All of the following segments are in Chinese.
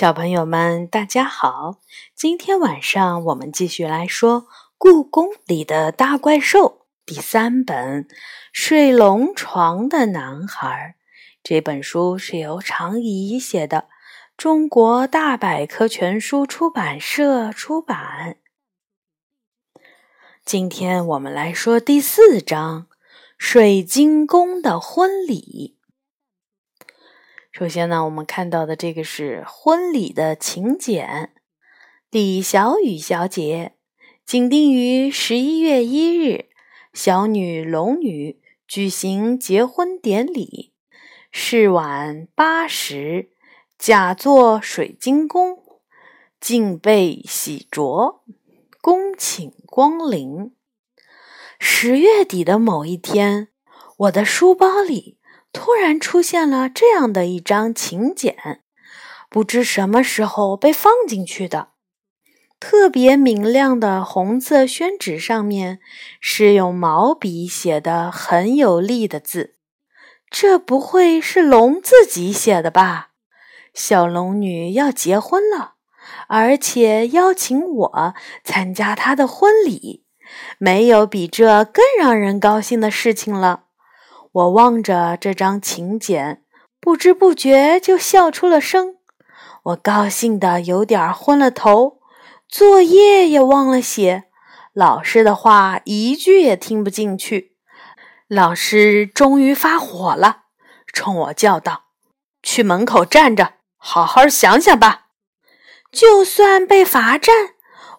小朋友们，大家好！今天晚上我们继续来说《故宫里的大怪兽》第三本《睡龙床的男孩》。这本书是由常怡写的，中国大百科全书出版社出版。今天我们来说第四章《水晶宫的婚礼》。首先呢，我们看到的这个是婚礼的请柬。李小雨小姐，紧定于十一月一日，小女龙女举行结婚典礼。是晚八时，假作水晶宫，敬备喜着，恭请光临。十月底的某一天，我的书包里。突然出现了这样的一张请柬，不知什么时候被放进去的。特别明亮的红色宣纸上面是用毛笔写的很有力的字，这不会是龙自己写的吧？小龙女要结婚了，而且邀请我参加她的婚礼，没有比这更让人高兴的事情了。我望着这张请柬，不知不觉就笑出了声。我高兴的有点昏了头，作业也忘了写，老师的话一句也听不进去。老师终于发火了，冲我叫道：“去门口站着，好好想想吧。”就算被罚站，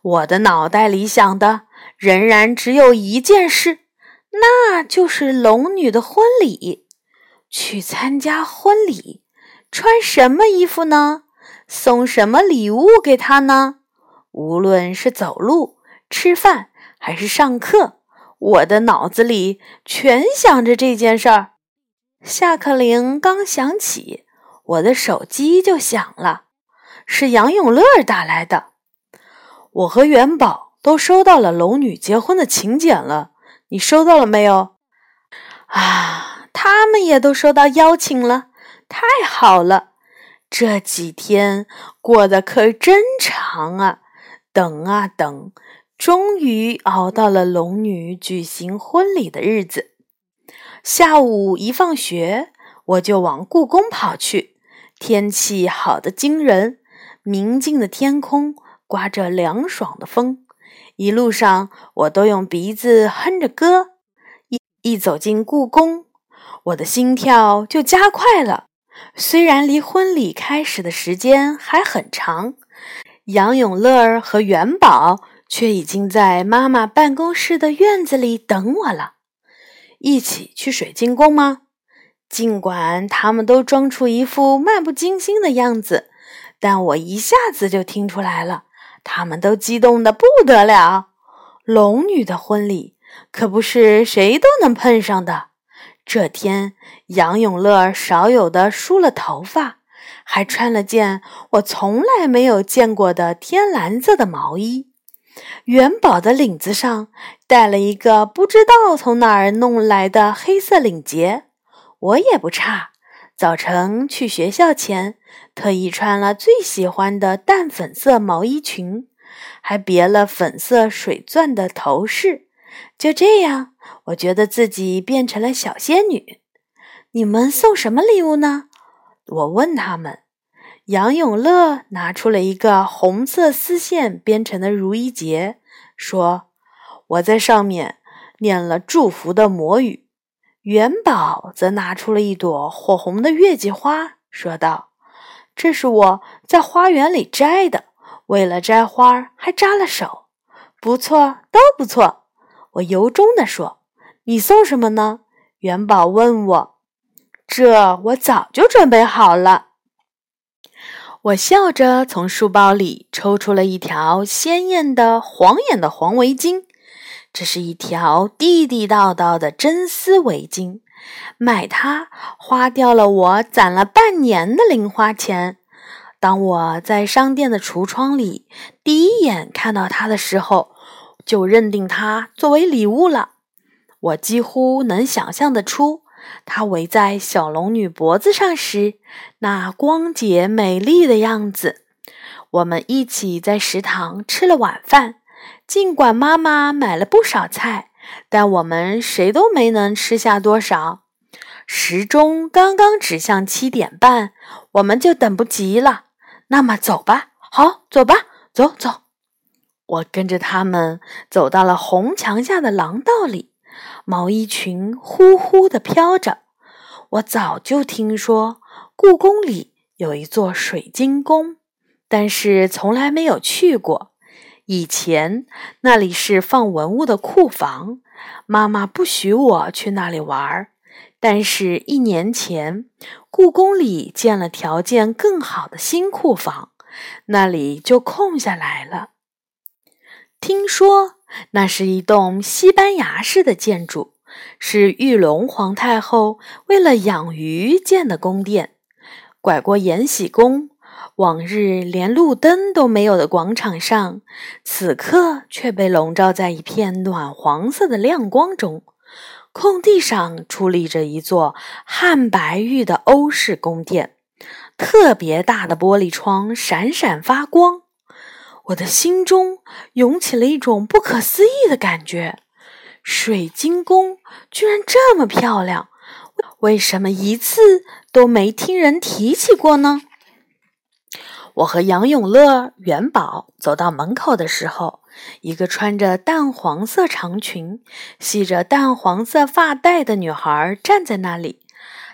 我的脑袋里想的仍然只有一件事。那就是龙女的婚礼，去参加婚礼，穿什么衣服呢？送什么礼物给她呢？无论是走路、吃饭还是上课，我的脑子里全想着这件事儿。下课铃刚响起，我的手机就响了，是杨永乐打来的。我和元宝都收到了龙女结婚的请柬了。你收到了没有？啊，他们也都收到邀请了，太好了！这几天过得可真长啊，等啊等，终于熬到了龙女举行婚礼的日子。下午一放学，我就往故宫跑去。天气好的惊人，明净的天空，刮着凉爽的风。一路上，我都用鼻子哼着歌。一一走进故宫，我的心跳就加快了。虽然离婚礼开始的时间还很长，杨永乐和元宝却已经在妈妈办公室的院子里等我了。一起去水晶宫吗？尽管他们都装出一副漫不经心的样子，但我一下子就听出来了。他们都激动的不得了，龙女的婚礼可不是谁都能碰上的。这天，杨永乐少有的梳了头发，还穿了件我从来没有见过的天蓝色的毛衣，元宝的领子上戴了一个不知道从哪儿弄来的黑色领结。我也不差，早晨去学校前。特意穿了最喜欢的淡粉色毛衣裙，还别了粉色水钻的头饰。就这样，我觉得自己变成了小仙女。你们送什么礼物呢？我问他们。杨永乐拿出了一个红色丝线编成的如意结，说：“我在上面念了祝福的魔语。”元宝则拿出了一朵火红的月季花，说道。这是我在花园里摘的，为了摘花还扎了手，不错，都不错。我由衷地说：“你送什么呢？”元宝问我。这我早就准备好了。我笑着从书包里抽出了一条鲜艳的黄眼的黄围巾，这是一条地地道道的真丝围巾。买它花掉了我攒了半年的零花钱。当我在商店的橱窗里第一眼看到它的时候，就认定它作为礼物了。我几乎能想象得出，它围在小龙女脖子上时那光洁美丽的样子。我们一起在食堂吃了晚饭。尽管妈妈买了不少菜，但我们谁都没能吃下多少。时钟刚刚指向七点半，我们就等不及了。那么走吧，好，走吧，走走。我跟着他们走到了红墙下的廊道里，毛衣裙呼呼地飘着。我早就听说故宫里有一座水晶宫，但是从来没有去过。以前那里是放文物的库房，妈妈不许我去那里玩儿。但是，一年前故宫里建了条件更好的新库房，那里就空下来了。听说那是一栋西班牙式的建筑，是玉龙皇太后为了养鱼建的宫殿。拐过延禧宫。往日连路灯都没有的广场上，此刻却被笼罩在一片暖黄色的亮光中。空地上矗立着一座汉白玉的欧式宫殿，特别大的玻璃窗闪闪发光。我的心中涌起了一种不可思议的感觉：水晶宫居然这么漂亮，为什么一次都没听人提起过呢？我和杨永乐、元宝走到门口的时候，一个穿着淡黄色长裙、系着淡黄色发带的女孩站在那里。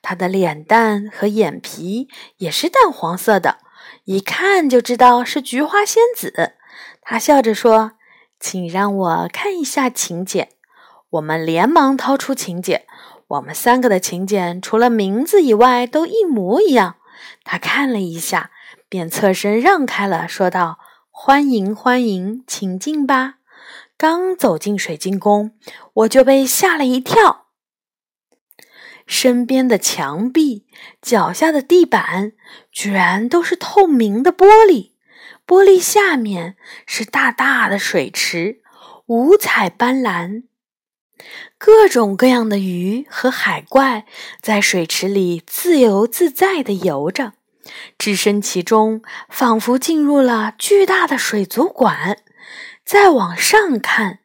她的脸蛋和眼皮也是淡黄色的，一看就知道是菊花仙子。她笑着说：“请让我看一下请柬。”我们连忙掏出请柬，我们三个的请柬除了名字以外都一模一样。她看了一下。便侧身让开了，说道：“欢迎，欢迎，请进吧。”刚走进水晶宫，我就被吓了一跳。身边的墙壁、脚下的地板，居然都是透明的玻璃。玻璃下面是大大的水池，五彩斑斓，各种各样的鱼和海怪在水池里自由自在地游着。置身其中，仿佛进入了巨大的水族馆。再往上看，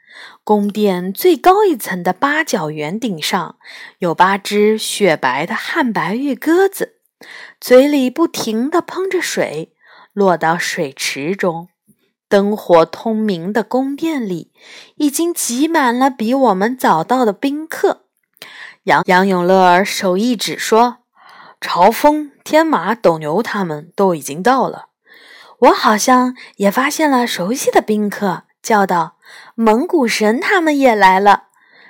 宫殿最高一层的八角圆顶上，有八只雪白的汉白玉鸽子，嘴里不停地喷着水，落到水池中。灯火通明的宫殿里，已经挤满了比我们早到的宾客。杨杨永乐儿手一指说。朝风、天马、斗牛他们都已经到了。我好像也发现了熟悉的宾客，叫道：“蒙古神他们也来了。”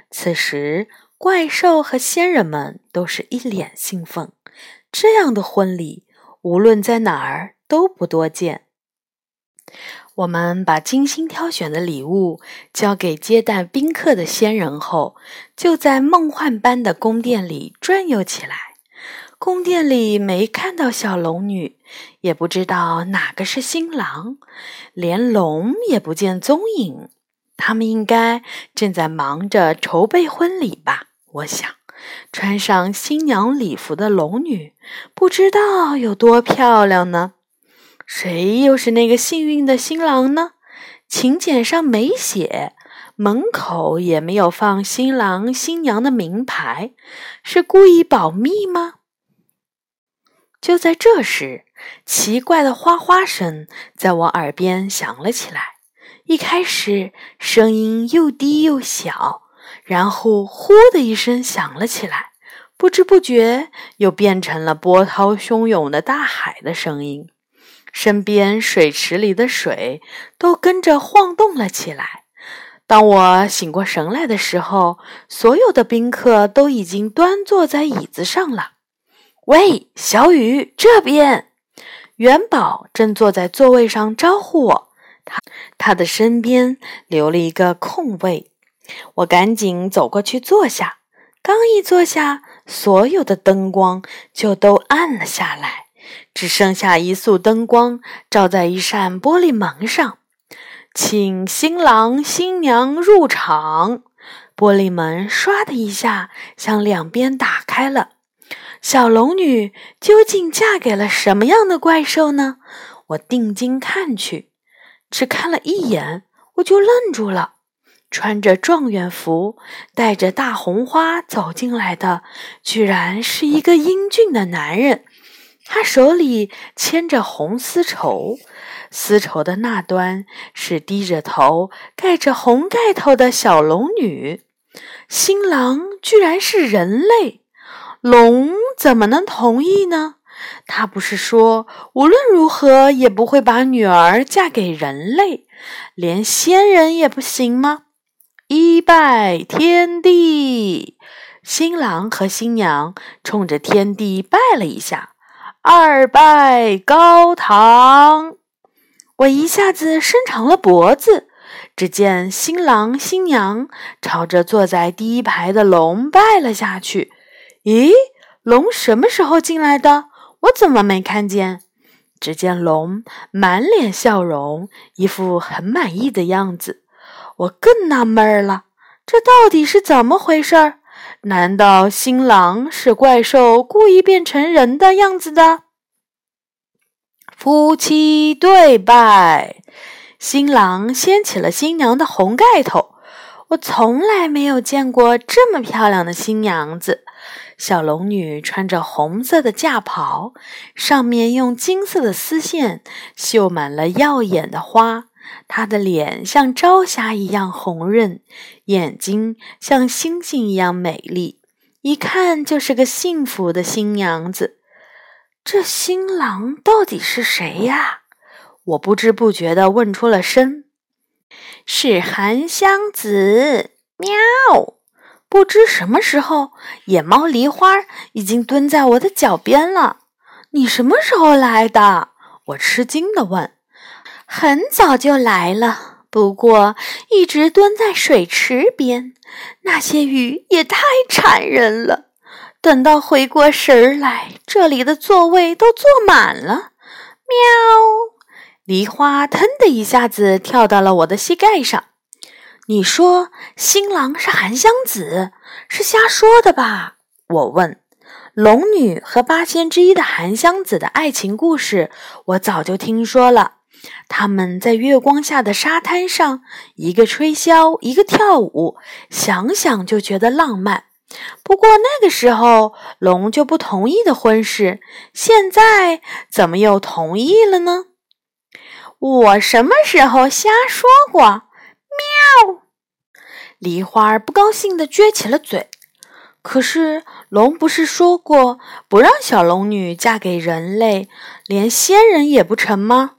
此时，怪兽和仙人们都是一脸兴奋。这样的婚礼，无论在哪儿都不多见。我们把精心挑选的礼物交给接待宾客的仙人后，就在梦幻般的宫殿里转悠起来。宫殿里没看到小龙女，也不知道哪个是新郎，连龙也不见踪影。他们应该正在忙着筹备婚礼吧？我想，穿上新娘礼服的龙女，不知道有多漂亮呢。谁又是那个幸运的新郎呢？请柬上没写，门口也没有放新郎新娘的名牌，是故意保密吗？就在这时，奇怪的哗哗声在我耳边响了起来。一开始，声音又低又小，然后“呼”的一声响了起来，不知不觉又变成了波涛汹涌的大海的声音。身边水池里的水都跟着晃动了起来。当我醒过神来的时候，所有的宾客都已经端坐在椅子上了。喂，小雨，这边！元宝正坐在座位上招呼我，他他的身边留了一个空位，我赶紧走过去坐下。刚一坐下，所有的灯光就都暗了下来，只剩下一束灯光照在一扇玻璃门上，请新郎新娘入场。玻璃门唰的一下向两边打开了。小龙女究竟嫁给了什么样的怪兽呢？我定睛看去，只看了一眼，我就愣住了。穿着状元服、戴着大红花走进来的，居然是一个英俊的男人。他手里牵着红丝绸，丝绸的那端是低着头、盖着红盖头的小龙女。新郎居然是人类，龙怎么能同意呢？他不是说无论如何也不会把女儿嫁给人类，连仙人也不行吗？一拜天地，新郎和新娘冲着天地拜了一下。二拜高堂，我一下子伸长了脖子。只见新郎新娘朝着坐在第一排的龙拜了下去。咦，龙什么时候进来的？我怎么没看见？只见龙满脸笑容，一副很满意的样子。我更纳闷了，这到底是怎么回事？难道新郎是怪兽故意变成人的样子的？夫妻对拜，新郎掀起了新娘的红盖头。我从来没有见过这么漂亮的新娘子。小龙女穿着红色的嫁袍，上面用金色的丝线绣满了耀眼的花。她的脸像朝霞一样红润，眼睛像星星一样美丽，一看就是个幸福的新娘子。这新郎到底是谁呀？我不知不觉地问出了声：“是韩湘子。”喵！不知什么时候，野猫梨花已经蹲在我的脚边了。你什么时候来的？我吃惊地问。很早就来了，不过一直蹲在水池边。那些鱼也太馋人了。等到回过神来，这里的座位都坐满了。喵！梨花腾的一下子跳到了我的膝盖上。你说新郎是韩湘子，是瞎说的吧？我问。龙女和八仙之一的韩湘子的爱情故事，我早就听说了。他们在月光下的沙滩上，一个吹箫，一个跳舞，想想就觉得浪漫。不过那个时候龙就不同意的婚事，现在怎么又同意了呢？我什么时候瞎说过？喵！梨花不高兴地撅起了嘴。可是龙不是说过不让小龙女嫁给人类，连仙人也不成吗？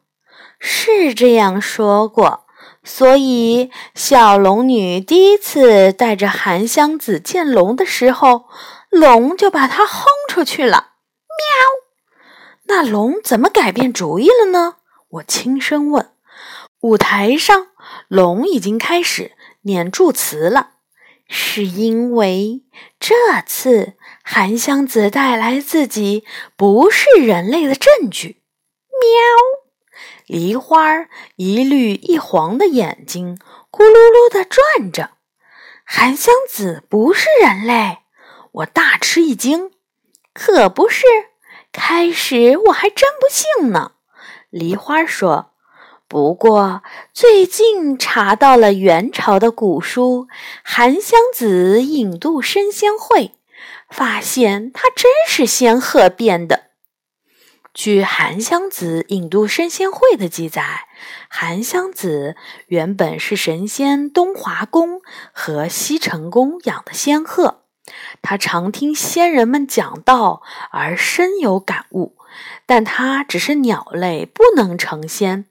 是这样说过，所以小龙女第一次带着韩湘子见龙的时候，龙就把她轰出去了。喵！那龙怎么改变主意了呢？我轻声问。舞台上，龙已经开始念祝词了，是因为这次韩湘子带来自己不是人类的证据。喵！梨花一绿一黄的眼睛咕噜噜地转着。韩湘子不是人类，我大吃一惊。可不是，开始我还真不信呢。梨花说：“不过最近查到了元朝的古书《韩湘子引渡升仙会》，发现他真是仙鹤变的。”据韩湘子引渡升仙会的记载，韩湘子原本是神仙东华宫和西城宫养的仙鹤，他常听仙人们讲道而深有感悟，但他只是鸟类，不能成仙。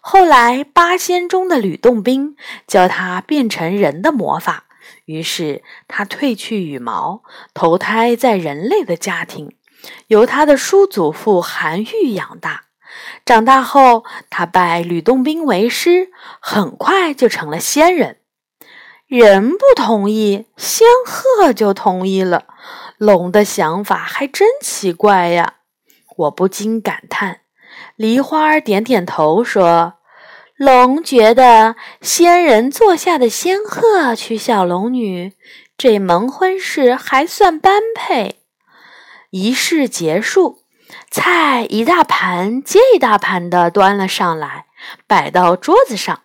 后来八仙中的吕洞宾教他变成人的魔法，于是他褪去羽毛，投胎在人类的家庭。由他的叔祖父韩愈养大，长大后他拜吕洞宾为师，很快就成了仙人。人不同意，仙鹤就同意了。龙的想法还真奇怪呀！我不禁感叹。梨花点点头说：“龙觉得仙人座下的仙鹤娶小龙女，这门婚事还算般配。”仪式结束，菜一大盘接一大盘的端了上来，摆到桌子上，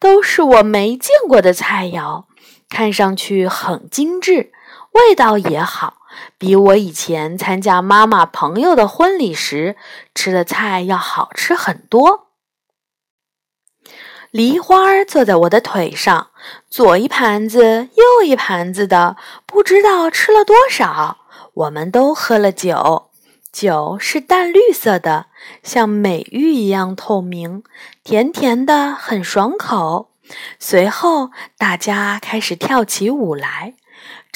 都是我没见过的菜肴，看上去很精致，味道也好，比我以前参加妈妈朋友的婚礼时吃的菜要好吃很多。梨花坐在我的腿上，左一盘子，右一盘子的，不知道吃了多少。我们都喝了酒，酒是淡绿色的，像美玉一样透明，甜甜的，很爽口。随后，大家开始跳起舞来。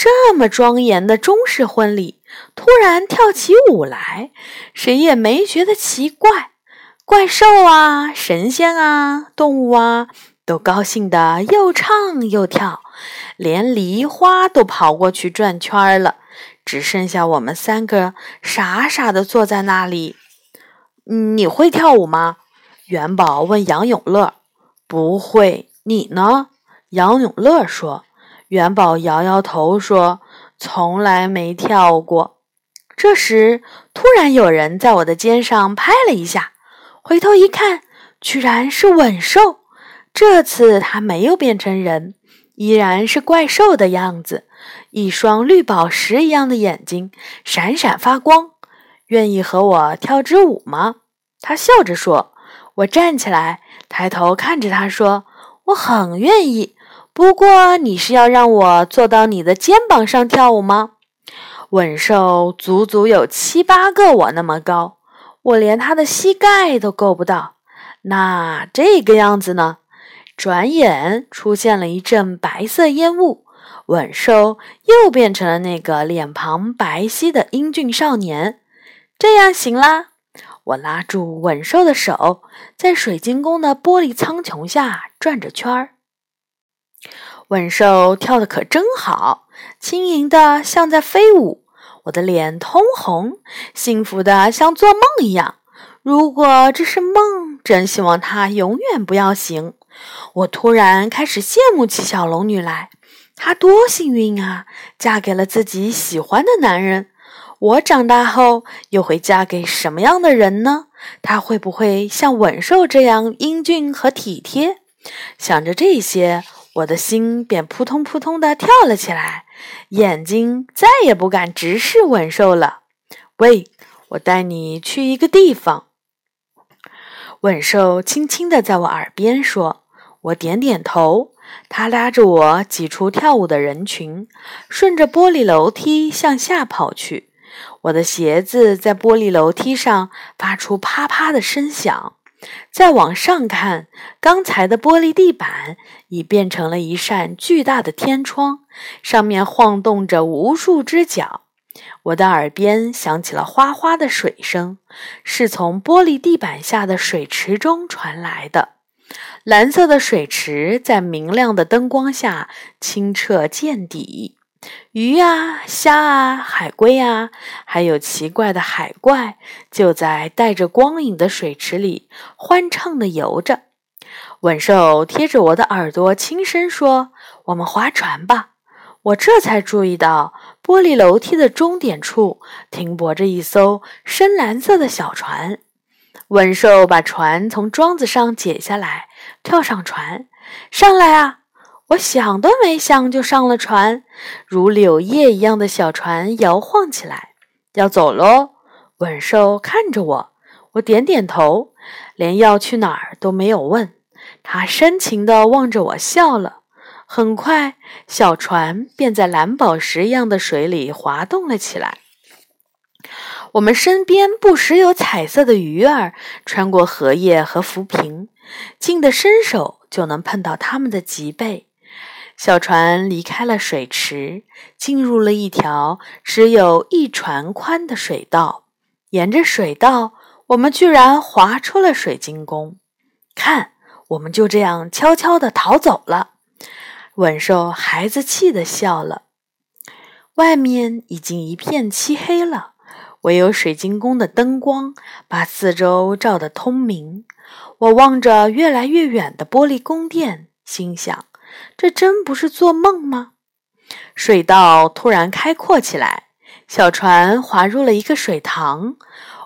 这么庄严的中式婚礼，突然跳起舞来，谁也没觉得奇怪。怪兽啊，神仙啊，动物啊，都高兴的又唱又跳，连梨花都跑过去转圈了。只剩下我们三个傻傻的坐在那里。你会跳舞吗？元宝问杨永乐。不会，你呢？杨永乐说。元宝摇摇头说：“从来没跳过。”这时，突然有人在我的肩上拍了一下，回头一看，居然是吻兽。这次他没有变成人，依然是怪兽的样子。一双绿宝石一样的眼睛闪闪发光，愿意和我跳支舞吗？他笑着说。我站起来，抬头看着他说：“我很愿意。不过你是要让我坐到你的肩膀上跳舞吗？”吻兽足足有七八个我那么高，我连他的膝盖都够不到。那这个样子呢？转眼出现了一阵白色烟雾。吻兽又变成了那个脸庞白皙的英俊少年，这样行啦！我拉住吻兽的手，在水晶宫的玻璃苍穹下转着圈儿。吻兽跳得可真好，轻盈的像在飞舞。我的脸通红，幸福的像做梦一样。如果这是梦，真希望它永远不要醒。我突然开始羡慕起小龙女来。她多幸运啊，嫁给了自己喜欢的男人。我长大后又会嫁给什么样的人呢？他会不会像吻兽这样英俊和体贴？想着这些，我的心便扑通扑通地跳了起来，眼睛再也不敢直视吻兽了。喂，我带你去一个地方。吻兽轻轻地在我耳边说。我点点头。他拉着我挤出跳舞的人群，顺着玻璃楼梯向下跑去。我的鞋子在玻璃楼梯上发出啪啪的声响。再往上看，刚才的玻璃地板已变成了一扇巨大的天窗，上面晃动着无数只脚。我的耳边响起了哗哗的水声，是从玻璃地板下的水池中传来的。蓝色的水池在明亮的灯光下清澈见底，鱼啊、虾啊、海龟啊，还有奇怪的海怪，就在带着光影的水池里欢畅地游着。吻兽贴着我的耳朵轻声说：“我们划船吧。”我这才注意到，玻璃楼梯的终点处停泊着一艘深蓝色的小船。吻兽把船从桩子上解下来。跳上船，上来啊！我想都没想就上了船，如柳叶一样的小船摇晃起来，要走喽。吻兽看着我，我点点头，连要去哪儿都没有问。他深情地望着我笑了。很快，小船便在蓝宝石一样的水里滑动了起来。我们身边不时有彩色的鱼儿穿过荷叶和浮萍，近的伸手就能碰到它们的脊背。小船离开了水池，进入了一条只有一船宽的水道。沿着水道，我们居然划出了水晶宫。看，我们就这样悄悄地逃走了。稳兽孩子气地笑了。外面已经一片漆黑了。唯有水晶宫的灯光把四周照得通明。我望着越来越远的玻璃宫殿，心想：这真不是做梦吗？水道突然开阔起来，小船划入了一个水塘。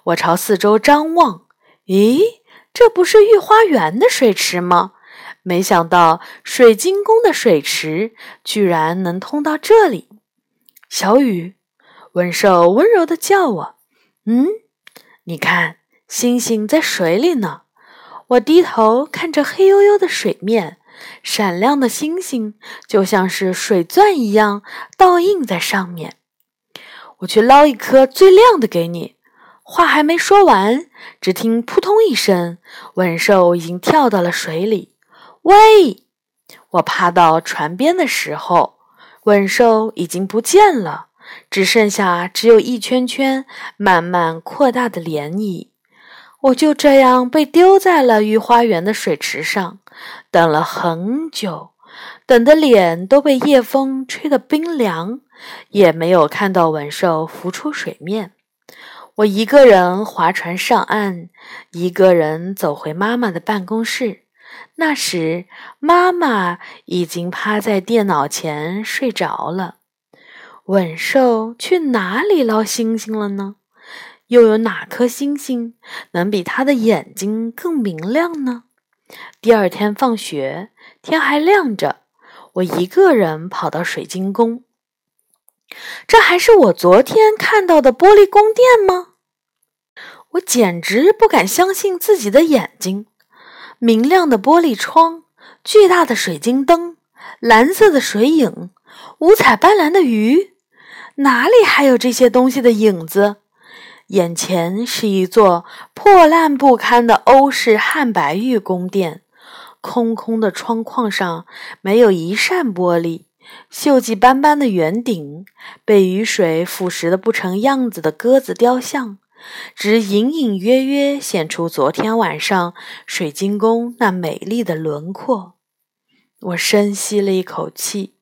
我朝四周张望，咦，这不是御花园的水池吗？没想到水晶宫的水池居然能通到这里。小雨，文兽温柔地叫我：“嗯，你看，星星在水里呢。”我低头看着黑黝黝的水面，闪亮的星星就像是水钻一样倒映在上面。我去捞一颗最亮的给你。话还没说完，只听扑通一声，吻兽已经跳到了水里。喂！我爬到船边的时候，吻兽已经不见了，只剩下只有一圈圈慢慢扩大的涟漪。我就这样被丢在了御花园的水池上，等了很久，等的脸都被夜风吹得冰凉，也没有看到吻兽浮出水面。我一个人划船上岸，一个人走回妈妈的办公室。那时，妈妈已经趴在电脑前睡着了。吻兽去哪里捞星星了呢？又有哪颗星星能比他的眼睛更明亮呢？第二天放学，天还亮着，我一个人跑到水晶宫。这还是我昨天看到的玻璃宫殿吗？我简直不敢相信自己的眼睛！明亮的玻璃窗，巨大的水晶灯，蓝色的水影，五彩斑斓的鱼，哪里还有这些东西的影子？眼前是一座破烂不堪的欧式汉白玉宫殿，空空的窗框上没有一扇玻璃，锈迹斑斑的圆顶，被雨水腐蚀的不成样子的鸽子雕像，只隐隐约约显出昨天晚上水晶宫那美丽的轮廓。我深吸了一口气，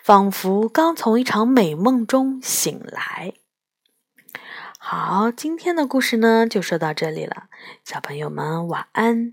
仿佛刚从一场美梦中醒来。好，今天的故事呢就说到这里了，小朋友们晚安。